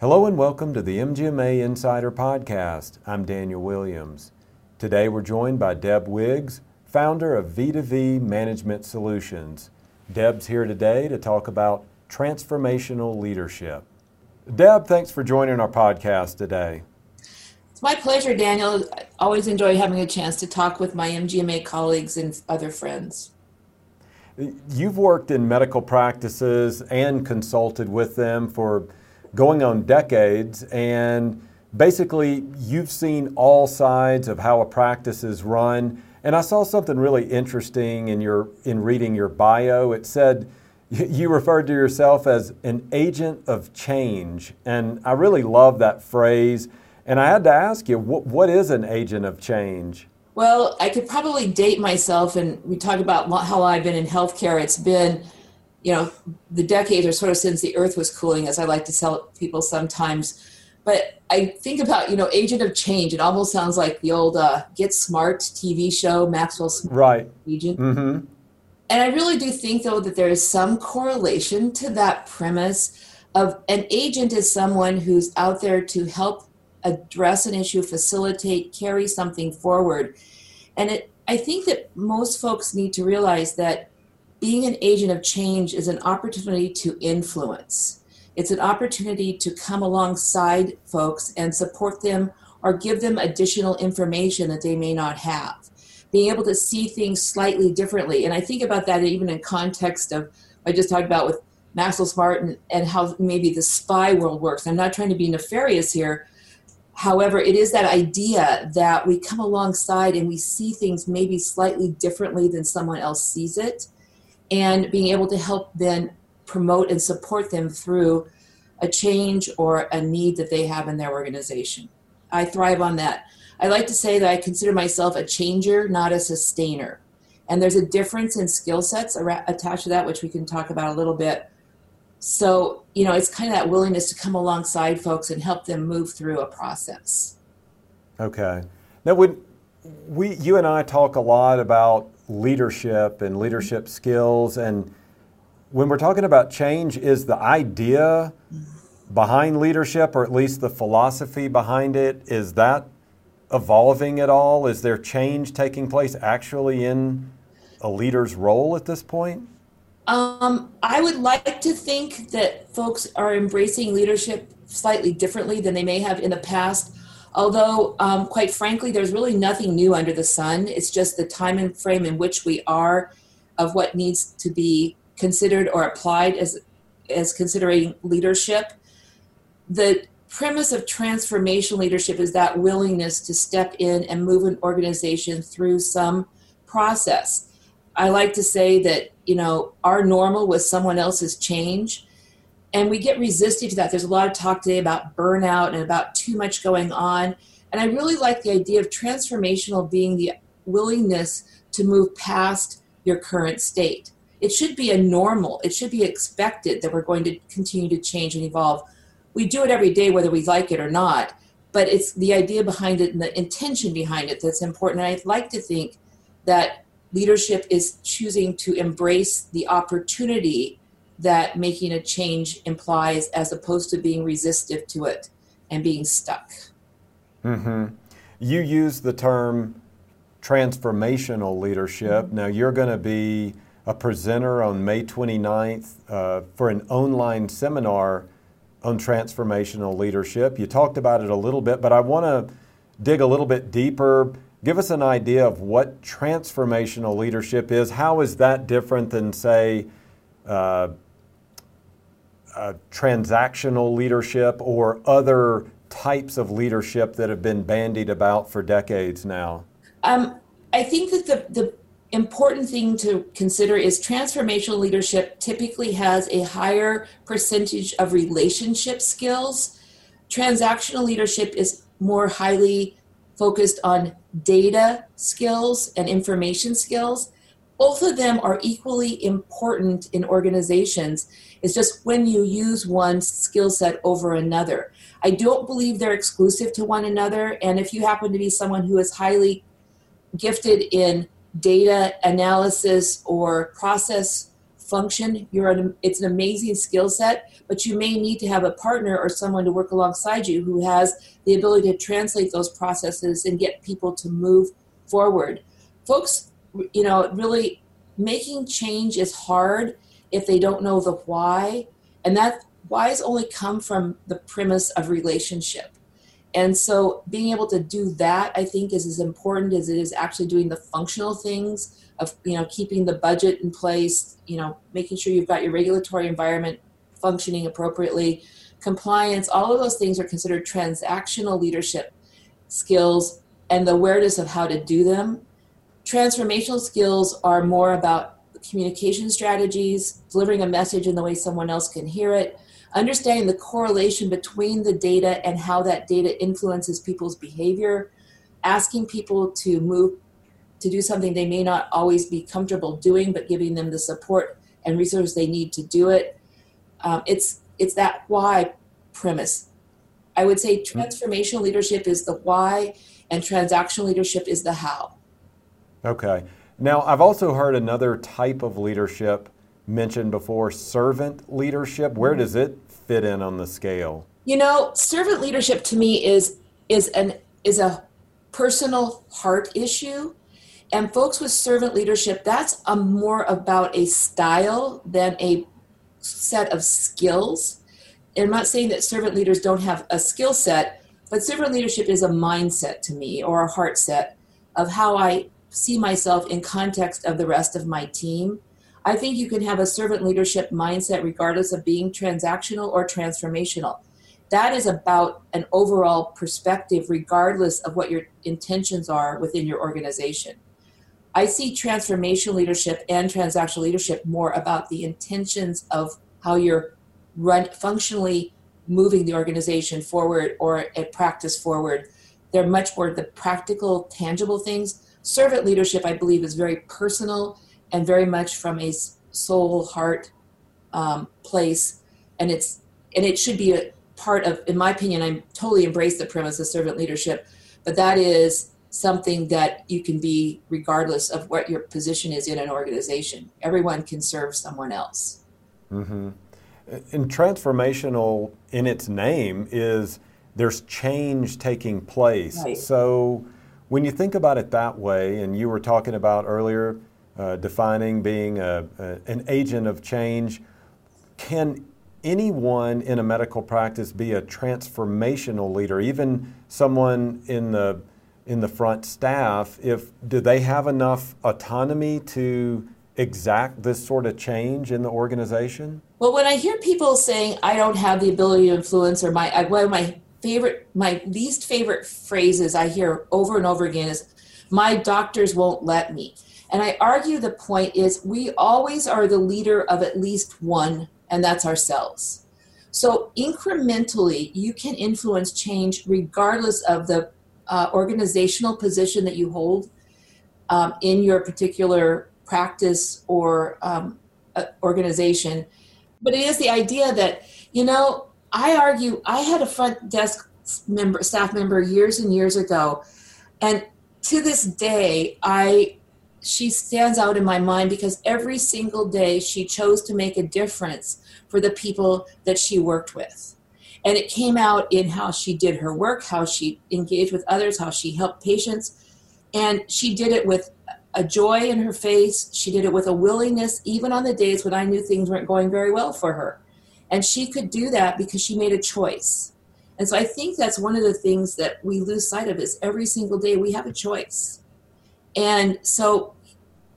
Hello and welcome to the MGMA Insider Podcast. I'm Daniel Williams. Today we're joined by Deb Wiggs, founder of V2V Management Solutions. Deb's here today to talk about transformational leadership. Deb, thanks for joining our podcast today. It's my pleasure, Daniel. I always enjoy having a chance to talk with my MGMA colleagues and other friends. You've worked in medical practices and consulted with them for going on decades, and basically you've seen all sides of how a practice is run. And I saw something really interesting in your in reading your bio. It said you referred to yourself as an agent of change, and I really love that phrase. And I had to ask you, what, what is an agent of change? Well, I could probably date myself, and we talk about how I've been in healthcare. It's been you know, the decades or sort of since the earth was cooling, as I like to tell people sometimes. But I think about, you know, agent of change. It almost sounds like the old uh, Get Smart TV show, Maxwell Smart right. Agent. Mm-hmm. And I really do think, though, that there is some correlation to that premise of an agent is someone who's out there to help address an issue, facilitate, carry something forward. And it, I think that most folks need to realize that being an agent of change is an opportunity to influence. It's an opportunity to come alongside folks and support them or give them additional information that they may not have. Being able to see things slightly differently. And I think about that even in context of I just talked about with Maxwell Smart and, and how maybe the spy world works. I'm not trying to be nefarious here. However, it is that idea that we come alongside and we see things maybe slightly differently than someone else sees it and being able to help then promote and support them through a change or a need that they have in their organization. I thrive on that. I like to say that I consider myself a changer, not a sustainer. And there's a difference in skill sets attached to that, which we can talk about a little bit. So, you know, it's kind of that willingness to come alongside folks and help them move through a process. Okay. Now, when we, you and I talk a lot about leadership and leadership skills. And when we're talking about change, is the idea behind leadership, or at least the philosophy behind it, is that evolving at all? Is there change taking place actually in a leader's role at this point? Um, I would like to think that folks are embracing leadership slightly differently than they may have in the past. Although, um, quite frankly, there's really nothing new under the sun. It's just the time and frame in which we are of what needs to be considered or applied as, as considering leadership. The premise of transformation leadership is that willingness to step in and move an organization through some process. I like to say that, you know, our normal was someone else's change and we get resistant to that. There's a lot of talk today about burnout and about too much going on. And I really like the idea of transformational being the willingness to move past your current state. It should be a normal, it should be expected that we're going to continue to change and evolve. We do it every day, whether we like it or not, but it's the idea behind it and the intention behind it that's important. And I'd like to think that leadership is choosing to embrace the opportunity that making a change implies as opposed to being resistive to it and being stuck. Mm-hmm. You use the term transformational leadership. Mm-hmm. Now, you're going to be a presenter on May 29th uh, for an online seminar on transformational leadership. You talked about it a little bit, but I want to dig a little bit deeper. Give us an idea of what transformational leadership is. How is that different than, say, uh, uh, transactional leadership or other types of leadership that have been bandied about for decades now? Um, I think that the, the important thing to consider is transformational leadership typically has a higher percentage of relationship skills. Transactional leadership is more highly focused on data skills and information skills. Both of them are equally important in organizations it's just when you use one skill set over another. I don't believe they're exclusive to one another. And if you happen to be someone who is highly gifted in data analysis or process function. You're an, it's an amazing skill set, but you may need to have a partner or someone to work alongside you who has the ability to translate those processes and get people to move forward. Folks, you know, really making change is hard if they don't know the why, and that whys only come from the premise of relationship. And so being able to do that, I think, is as important as it is actually doing the functional things of, you know, keeping the budget in place, you know, making sure you've got your regulatory environment functioning appropriately, compliance, all of those things are considered transactional leadership skills and the awareness of how to do them. Transformational skills are more about communication strategies, delivering a message in the way someone else can hear it, understanding the correlation between the data and how that data influences people's behavior, asking people to move to do something they may not always be comfortable doing, but giving them the support and resources they need to do it. Um, it's it's that why premise. I would say hmm. transformational leadership is the why, and transactional leadership is the how. Okay. Now, I've also heard another type of leadership mentioned before servant leadership. Where does it fit in on the scale? You know, servant leadership to me is is an is a personal heart issue. And folks with servant leadership, that's a more about a style than a set of skills. And I'm not saying that servant leaders don't have a skill set, but servant leadership is a mindset to me or a heart set of how I see myself in context of the rest of my team I think you can have a servant leadership mindset regardless of being transactional or transformational. That is about an overall perspective, regardless of what your intentions are within your organization. I see transformational leadership and transactional leadership more about the intentions of how you're run functionally moving the organization forward or a practice forward. They're much more the practical, tangible things. Servant leadership, I believe, is very personal and very much from a soul heart um, place and it's and it should be a part of in my opinion i totally embrace the premise of servant leadership but that is something that you can be regardless of what your position is in an organization everyone can serve someone else mm-hmm. and transformational in its name is there's change taking place right. so when you think about it that way and you were talking about earlier uh, defining being a, a, an agent of change. Can anyone in a medical practice be a transformational leader, even someone in the in the front staff? If do they have enough autonomy to exact this sort of change in the organization? Well, when I hear people saying I don't have the ability to influence, or my one of my favorite, my least favorite phrases I hear over and over again is, "My doctors won't let me." And I argue the point is we always are the leader of at least one, and that's ourselves. So incrementally, you can influence change regardless of the uh, organizational position that you hold um, in your particular practice or um, uh, organization. But it is the idea that, you know, I argue, I had a front desk member, staff member years and years ago, and to this day, I she stands out in my mind because every single day she chose to make a difference for the people that she worked with. And it came out in how she did her work, how she engaged with others, how she helped patients. And she did it with a joy in her face. She did it with a willingness, even on the days when I knew things weren't going very well for her. And she could do that because she made a choice. And so I think that's one of the things that we lose sight of is every single day we have a choice. And so,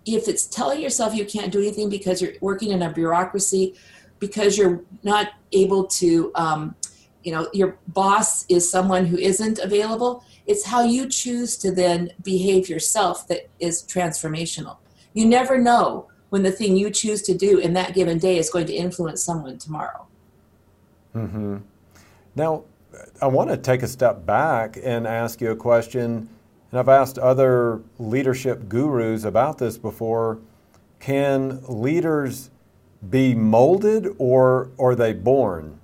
if it's telling yourself you can't do anything because you're working in a bureaucracy, because you're not able to, um, you know, your boss is someone who isn't available, it's how you choose to then behave yourself that is transformational. You never know when the thing you choose to do in that given day is going to influence someone tomorrow. Mm-hmm. Now, I want to take a step back and ask you a question and I've asked other leadership gurus about this before. Can leaders be molded or are they born?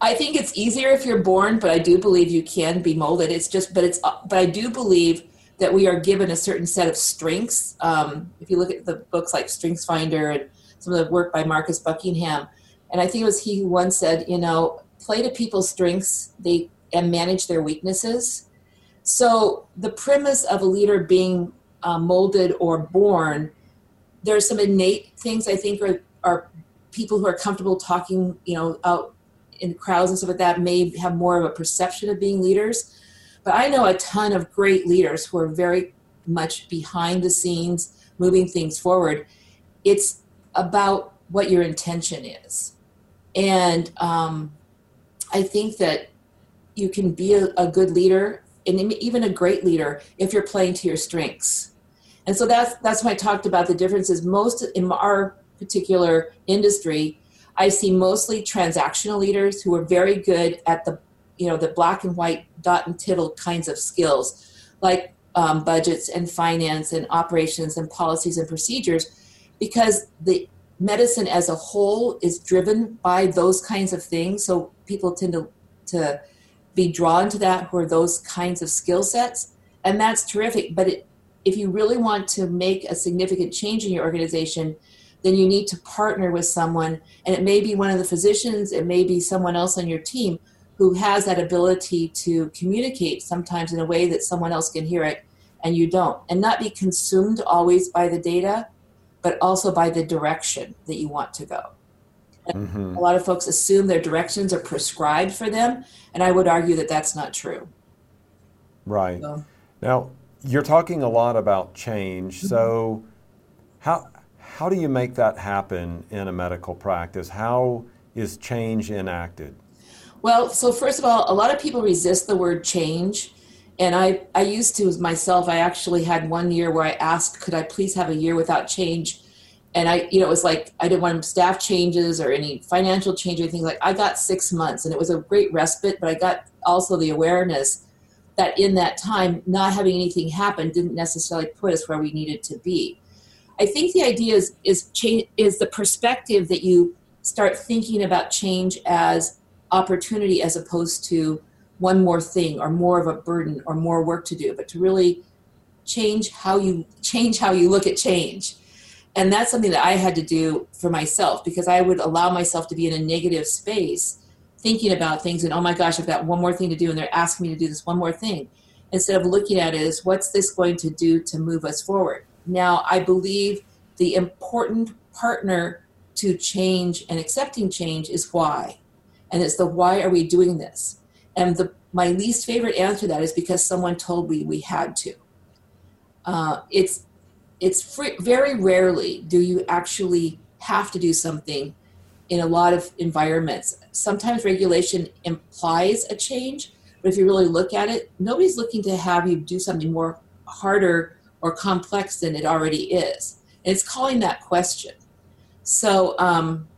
I think it's easier if you're born, but I do believe you can be molded. It's just, but it's, but I do believe that we are given a certain set of strengths. Um, if you look at the books like Strengths Finder and some of the work by Marcus Buckingham. And I think it was he who once said, you know, play to people's strengths they and manage their weaknesses. So the premise of a leader being uh, molded or born, there are some innate things I think are, are people who are comfortable talking, you know, out in crowds and stuff like that may have more of a perception of being leaders. But I know a ton of great leaders who are very much behind the scenes, moving things forward. It's about what your intention is. And um, I think that you can be a, a good leader and even a great leader if you're playing to your strengths. And so that's that's why I talked about the differences. Most in our particular industry, I see mostly transactional leaders who are very good at the you know the black and white dot and tittle kinds of skills, like um, budgets and finance and operations and policies and procedures, because the medicine as a whole is driven by those kinds of things. So people tend to to be drawn to that who are those kinds of skill sets, and that's terrific. But it, if you really want to make a significant change in your organization, then you need to partner with someone, and it may be one of the physicians, it may be someone else on your team who has that ability to communicate sometimes in a way that someone else can hear it and you don't, and not be consumed always by the data, but also by the direction that you want to go. Mm-hmm. A lot of folks assume their directions are prescribed for them, and I would argue that that's not true. Right. So. Now, you're talking a lot about change. Mm-hmm. So, how how do you make that happen in a medical practice? How is change enacted? Well, so first of all, a lot of people resist the word change. And I, I used to myself, I actually had one year where I asked, could I please have a year without change? and I, you know, it was like I didn't want staff changes or any financial change or anything. Like I got six months, and it was a great respite. But I got also the awareness that in that time, not having anything happen didn't necessarily put us where we needed to be. I think the idea is is change is the perspective that you start thinking about change as opportunity as opposed to one more thing or more of a burden or more work to do, but to really change how you change how you look at change and that's something that I had to do for myself because I would allow myself to be in a negative space thinking about things and oh my gosh, I've got one more thing to do and they're asking me to do this one more thing. Instead of looking at it as what's this going to do to move us forward. Now, I believe the important partner to change and accepting change is why. And it's the why are we doing this? And the my least favorite answer to that is because someone told me we had to. Uh, it's it's very rarely do you actually have to do something in a lot of environments. Sometimes regulation implies a change, but if you really look at it, nobody's looking to have you do something more harder or complex than it already is. And it's calling that question. So um,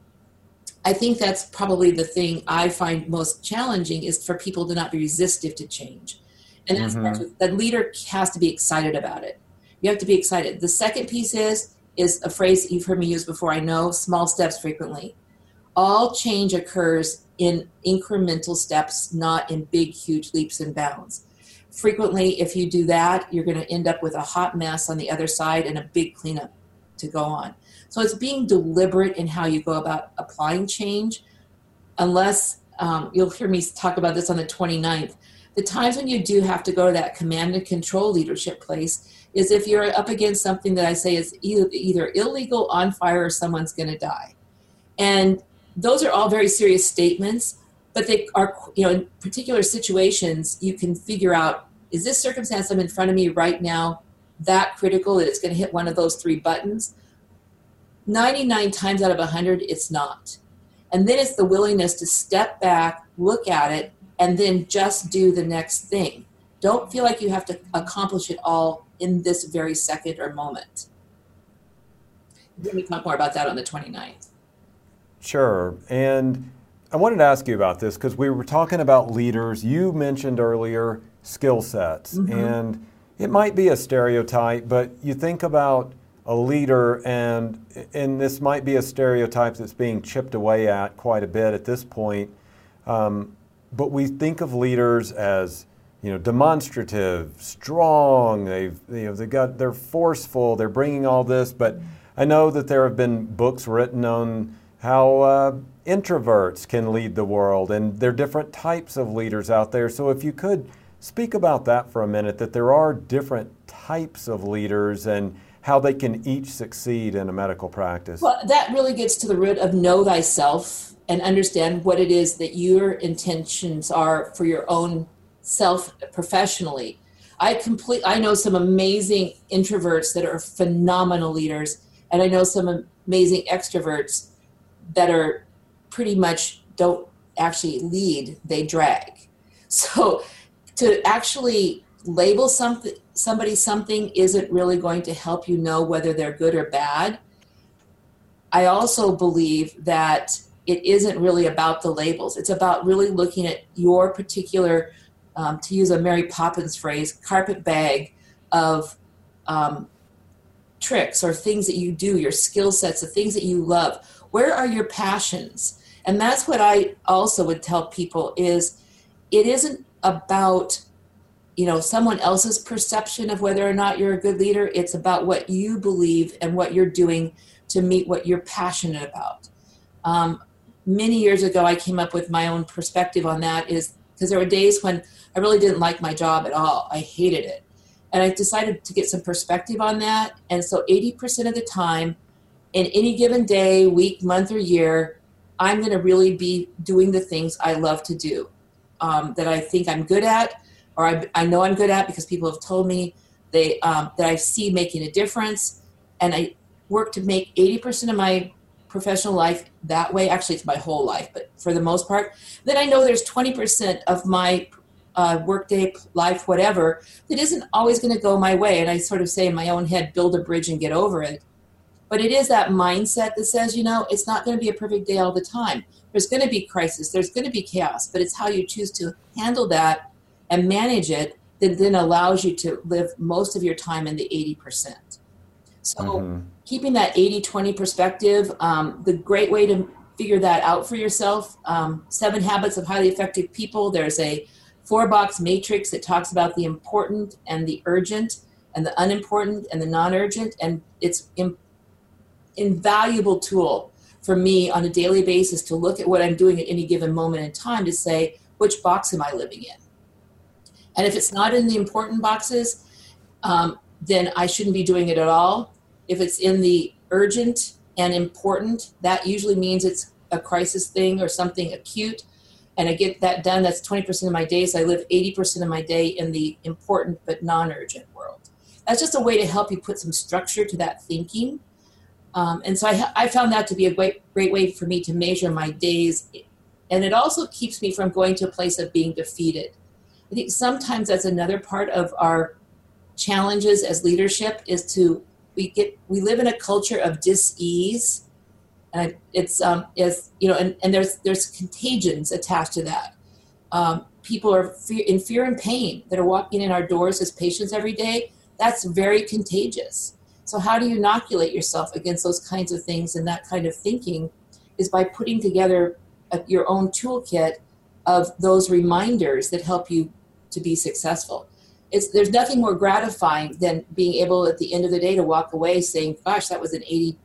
I think that's probably the thing I find most challenging is for people to not be resistive to change. And mm-hmm. the leader has to be excited about it you have to be excited. The second piece is is a phrase that you've heard me use before. I know small steps frequently. All change occurs in incremental steps, not in big, huge leaps and bounds. Frequently, if you do that, you're going to end up with a hot mess on the other side and a big cleanup to go on. So it's being deliberate in how you go about applying change, unless um, you'll hear me talk about this on the 29th. The times when you do have to go to that command and control leadership place is if you're up against something that I say is either illegal, on fire, or someone's going to die. And those are all very serious statements, but they are, you know, in particular situations, you can figure out is this circumstance I'm in front of me right now that critical that it's going to hit one of those three buttons? 99 times out of 100, it's not. And then it's the willingness to step back, look at it, and then just do the next thing. Don't feel like you have to accomplish it all in this very second or moment. Let me talk more about that on the 29th. Sure. And I wanted to ask you about this because we were talking about leaders. You mentioned earlier skill sets, mm-hmm. and it might be a stereotype, but you think about a leader, and and this might be a stereotype that's being chipped away at quite a bit at this point. Um, but we think of leaders as you know, demonstrative, strong. They've, you know, they got, they're forceful. They're bringing all this, but I know that there have been books written on how uh, introverts can lead the world, and there are different types of leaders out there. So, if you could speak about that for a minute, that there are different types of leaders and how they can each succeed in a medical practice. Well, that really gets to the root of know thyself and understand what it is that your intentions are for your own self professionally. I complete I know some amazing introverts that are phenomenal leaders and I know some amazing extroverts that are pretty much don't actually lead, they drag. So to actually label something somebody something isn't really going to help you know whether they're good or bad. I also believe that it isn't really about the labels. It's about really looking at your particular, um, to use a Mary Poppins phrase, carpet bag of um, tricks or things that you do, your skill sets, the things that you love. Where are your passions? And that's what I also would tell people is it isn't about you know someone else's perception of whether or not you're a good leader. It's about what you believe and what you're doing to meet what you're passionate about. Um, many years ago i came up with my own perspective on that is because there were days when i really didn't like my job at all. I hated it. And i decided to get some perspective on that. And so 80% of the time in any given day week month or year i'm going to really be doing the things i love to do um, that i think i'm good at or I, I know I'm good at because people have told me they um, that I see making a difference, and I work to make 80% of my professional life that way. Actually, it's my whole life, but for the most part, then I know there's 20% of my uh, workday life, whatever, that isn't always going to go my way. And I sort of say in my own head, build a bridge and get over it. But it is that mindset that says, you know, it's not going to be a perfect day all the time. There's going to be crisis, there's going to be chaos, but it's how you choose to handle that and manage it that then allows you to live most of your time in the 80%. So, mm-hmm. keeping that 80 20 perspective, um, the great way to figure that out for yourself um, Seven Habits of Highly Effective People. There's a four box matrix that talks about the important and the urgent, and the unimportant and the non urgent. And it's an invaluable tool for me on a daily basis to look at what I'm doing at any given moment in time to say, which box am I living in? And if it's not in the important boxes, um, then I shouldn't be doing it at all. If it's in the urgent and important, that usually means it's a crisis thing or something acute. And I get that done. That's 20% of my days. I live 80% of my day in the important but non urgent world. That's just a way to help you put some structure to that thinking. Um, and so I, I found that to be a great, great way for me to measure my days. And it also keeps me from going to a place of being defeated. I think sometimes that's another part of our challenges as leadership is to we get we live in a culture of dis-ease. And it's um is you know and, and there's there's contagions attached to that. Um, people are in fear and pain that are walking in our doors as patients every day. That's very contagious. So how do you inoculate yourself against those kinds of things and that kind of thinking is by putting together a, your own toolkit of those reminders that help you to be successful. It's, there's nothing more gratifying than being able at the end of the day to walk away saying, gosh, that was an 80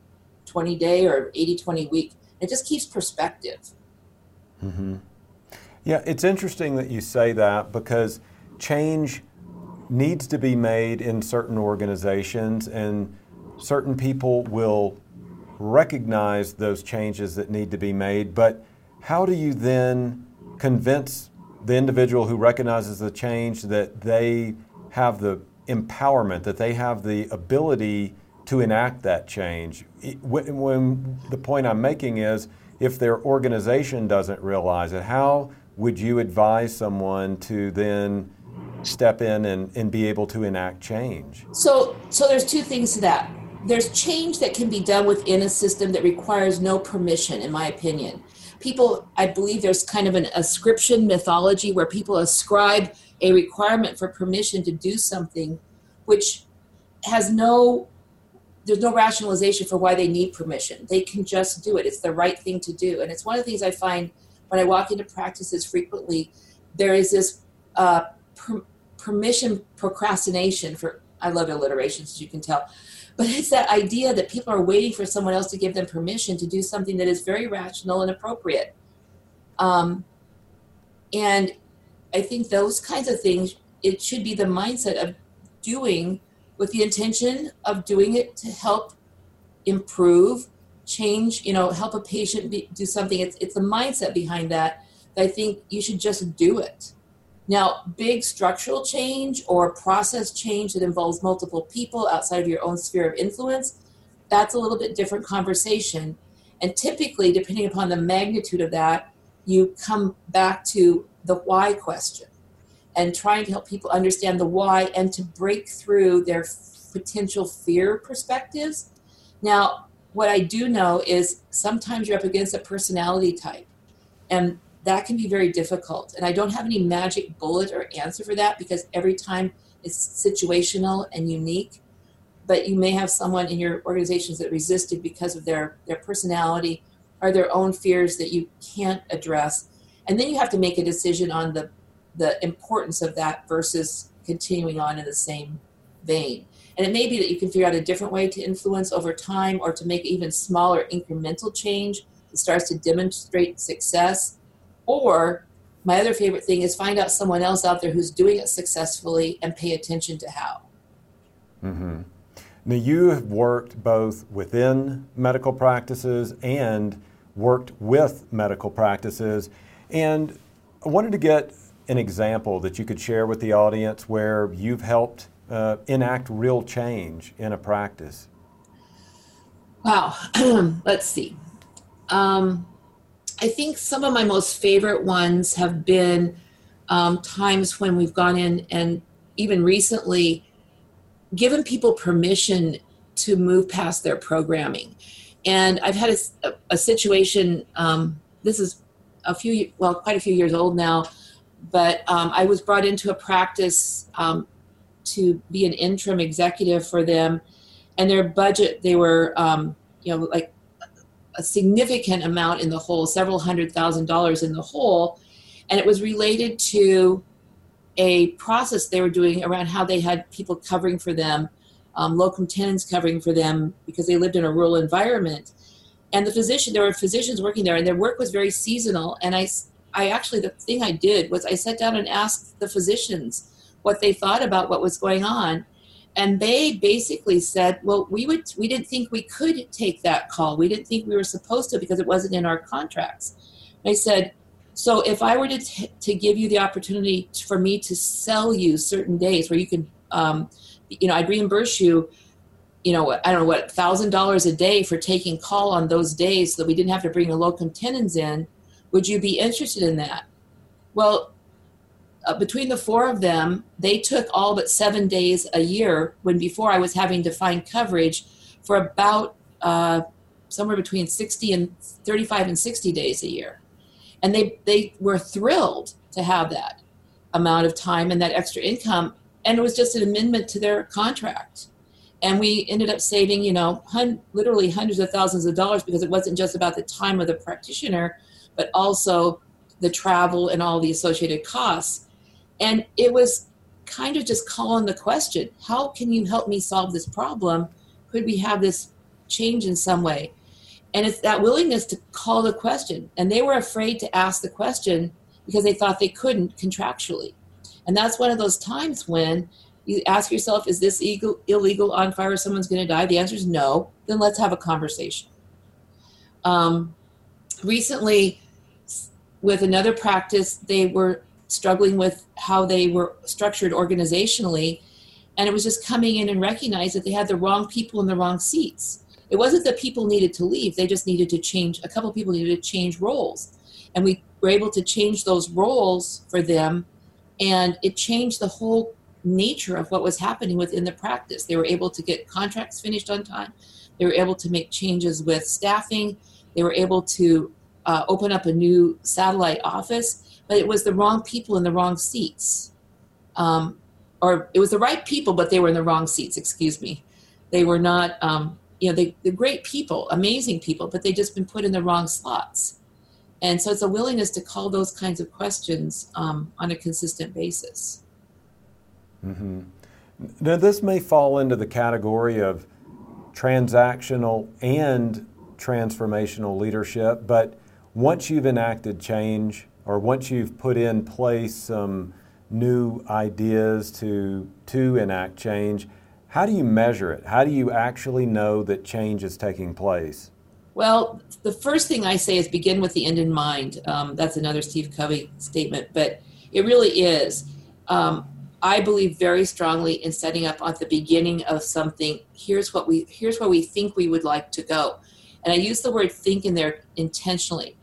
20 day or 80 20 week. It just keeps perspective. Mm-hmm. Yeah, it's interesting that you say that because change needs to be made in certain organizations, and certain people will recognize those changes that need to be made. But how do you then convince the individual who recognizes the change that they have the empowerment, that they have the ability to enact that change. When, when, the point I'm making is if their organization doesn't realize it, how would you advise someone to then step in and, and be able to enact change? So, so there's two things to that. There's change that can be done within a system that requires no permission, in my opinion people, I believe there's kind of an ascription mythology where people ascribe a requirement for permission to do something which has no there's no rationalization for why they need permission. They can just do it. It's the right thing to do. And it's one of the things I find when I walk into practices frequently. There is this uh, per- permission procrastination for, I love alliterations, as you can tell. But it's that idea that people are waiting for someone else to give them permission to do something that is very rational and appropriate. Um, and I think those kinds of things, it should be the mindset of doing with the intention of doing it to help improve, change, you know, help a patient be, do something. It's, it's the mindset behind that. that I think you should just do it. Now, big structural change or process change that involves multiple people outside of your own sphere of influence, that's a little bit different conversation. And typically, depending upon the magnitude of that, you come back to the why question and trying to help people understand the why and to break through their potential fear perspectives. Now, what I do know is sometimes you're up against a personality type. And that can be very difficult. And I don't have any magic bullet or answer for that because every time it's situational and unique. But you may have someone in your organizations that resisted because of their, their personality or their own fears that you can't address. And then you have to make a decision on the, the importance of that versus continuing on in the same vein. And it may be that you can figure out a different way to influence over time or to make even smaller incremental change that starts to demonstrate success or my other favorite thing is find out someone else out there who's doing it successfully and pay attention to how. Mm-hmm. Now, you have worked both within medical practices and worked with medical practices. And I wanted to get an example that you could share with the audience where you've helped uh, enact real change in a practice. Wow. Let's see. Um, I think some of my most favorite ones have been um, times when we've gone in and even recently given people permission to move past their programming. And I've had a, a situation, um, this is a few, well, quite a few years old now, but um, I was brought into a practice um, to be an interim executive for them. And their budget, they were, um, you know, like a significant amount in the hole, several hundred thousand dollars in the hole, and it was related to a process they were doing around how they had people covering for them, um, locum tenens covering for them because they lived in a rural environment. And the physician, there were physicians working there, and their work was very seasonal. And I, I actually, the thing I did was I sat down and asked the physicians what they thought about what was going on and they basically said well we would we didn't think we could take that call. We didn't think we were supposed to because it wasn't in our contracts. I said so if i were to, t- to give you the opportunity for me to sell you certain days where you can um, you know i'd reimburse you you know i don't know what thousand dollars a day for taking call on those days so that we didn't have to bring a locum tenens in would you be interested in that? Well uh, between the four of them, they took all but seven days a year when before I was having to find coverage for about uh, somewhere between 60 and 35 and 60 days a year. And they, they were thrilled to have that amount of time and that extra income. And it was just an amendment to their contract. And we ended up saving, you know, hun- literally hundreds of thousands of dollars because it wasn't just about the time of the practitioner, but also the travel and all the associated costs and it was kind of just calling the question how can you help me solve this problem? Could we have this change in some way? And it's that willingness to call the question. And they were afraid to ask the question because they thought they couldn't contractually. And that's one of those times when you ask yourself, is this illegal, on fire? Someone's going to die? The answer is no. Then let's have a conversation. Um, recently, with another practice, they were struggling with how they were structured organizationally. And it was just coming in and recognize that they had the wrong people in the wrong seats. It wasn't that people needed to leave, they just needed to change, a couple people needed to change roles. And we were able to change those roles for them. And it changed the whole nature of what was happening within the practice. They were able to get contracts finished on time, they were able to make changes with staffing, they were able to uh, open up a new satellite office but it was the wrong people in the wrong seats. Um, or it was the right people, but they were in the wrong seats, excuse me. They were not, um, you know, they, they're great people, amazing people, but they just been put in the wrong slots. And so it's a willingness to call those kinds of questions um, on a consistent basis. Mm-hmm. Now, this may fall into the category of transactional and transformational leadership, but once you've enacted change or once you've put in place some new ideas to, to enact change, how do you measure it? How do you actually know that change is taking place? Well, the first thing I say is begin with the end in mind. Um, that's another Steve Covey statement, but it really is. Um, I believe very strongly in setting up at the beginning of something. Here's what we here's where we think we would like to go, and I use the word think in there intentionally,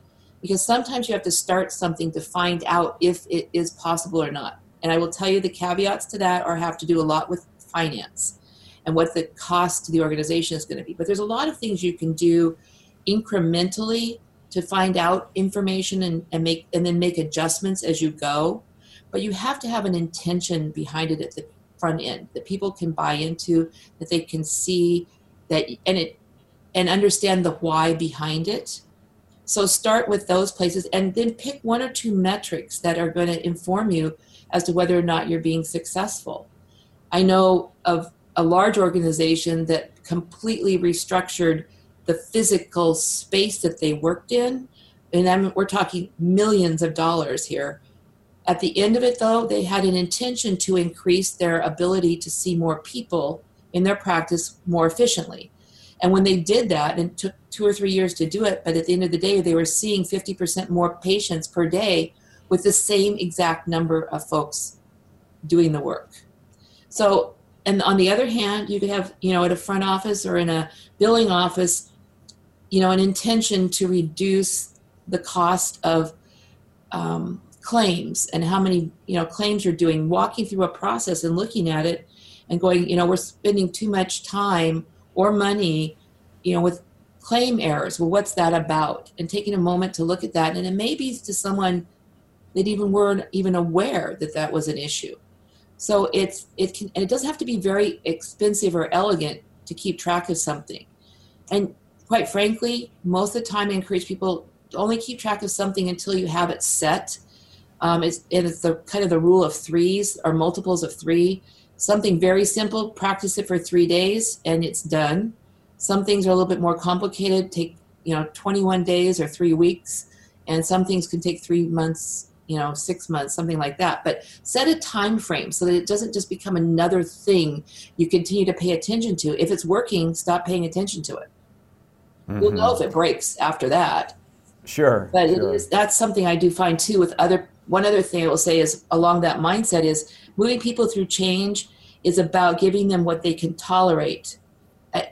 because sometimes you have to start something to find out if it is possible or not. And I will tell you the caveats to that are have to do a lot with finance and what the cost to the organization is going to be. But there's a lot of things you can do incrementally to find out information and, and make and then make adjustments as you go but you have to have an intention behind it at the front end that people can buy into that they can see that and it and understand the why behind it so start with those places and then pick one or two metrics that are going to inform you as to whether or not you're being successful i know of a large organization that completely restructured the physical space that they worked in. And I'm, we're talking millions of dollars here. At the end of it, though, they had an intention to increase their ability to see more people in their practice more efficiently. And when they did that, and it took two or three years to do it, but at the end of the day, they were seeing 50% more patients per day with the same exact number of folks doing the work. So, and on the other hand, you could have, you know, at a front office or in a billing office, you know, an intention to reduce the cost of um, claims and how many, you know, claims you're doing, walking through a process and looking at it and going, you know, we're spending too much time or money, you know, with claim errors. Well, what's that about? And taking a moment to look at that. And it may be to someone that even weren't even aware that that was an issue. So it's it can and it doesn't have to be very expensive or elegant to keep track of something. And quite frankly, most of the time, I encourage people to only keep track of something until you have it set. Um, it's, and it's the kind of the rule of threes or multiples of three. Something very simple, practice it for three days and it's done. Some things are a little bit more complicated, take you know 21 days or three weeks, and some things can take three months, you know, six months, something like that. But set a time frame so that it doesn't just become another thing you continue to pay attention to. If it's working, stop paying attention to it. Mm-hmm. You'll know if it breaks after that. Sure. But sure. it is that's something I do find too with other one other thing I will say is along that mindset is moving people through change is about giving them what they can tolerate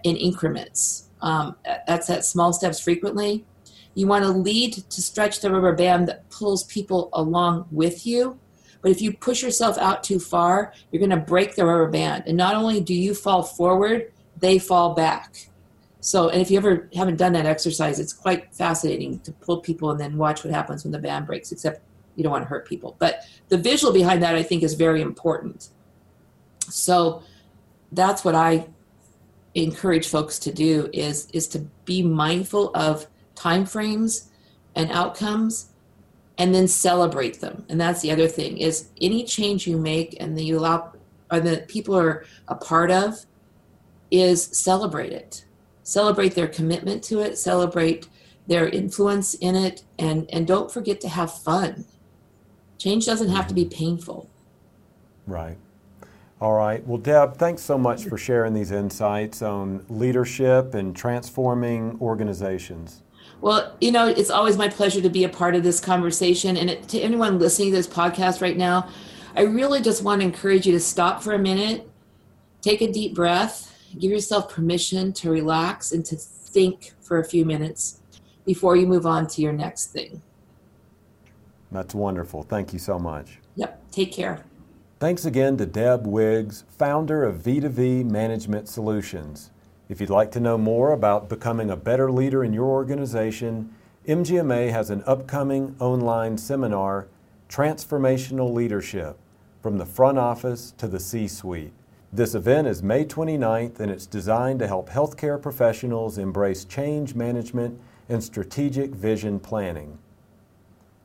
in increments. Um, that's at small steps frequently. You want to lead to stretch the rubber band that pulls people along with you. But if you push yourself out too far, you're going to break the rubber band. And not only do you fall forward, they fall back. So, and if you ever haven't done that exercise, it's quite fascinating to pull people and then watch what happens when the band breaks, except you don't want to hurt people. But the visual behind that, I think, is very important. So that's what I encourage folks to do is is to be mindful of time frames and outcomes and then celebrate them and that's the other thing is any change you make and that you allow or that people are a part of is celebrate it celebrate their commitment to it, celebrate their influence in it, and, and don't forget to have fun. Change doesn't have to be painful. Right. All right. Well, Deb, thanks so much for sharing these insights on leadership and transforming organizations. Well, you know, it's always my pleasure to be a part of this conversation. And it, to anyone listening to this podcast right now, I really just want to encourage you to stop for a minute, take a deep breath, give yourself permission to relax and to think for a few minutes before you move on to your next thing. That's wonderful. Thank you so much. Yep. Take care. Thanks again to Deb Wiggs, founder of V2V Management Solutions. If you'd like to know more about becoming a better leader in your organization, MGMA has an upcoming online seminar, Transformational Leadership From the Front Office to the C Suite. This event is May 29th and it's designed to help healthcare professionals embrace change management and strategic vision planning.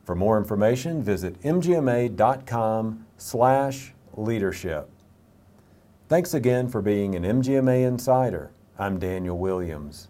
For more information, visit mgma.com/leadership. Thanks again for being an MGMA insider. I'm Daniel Williams.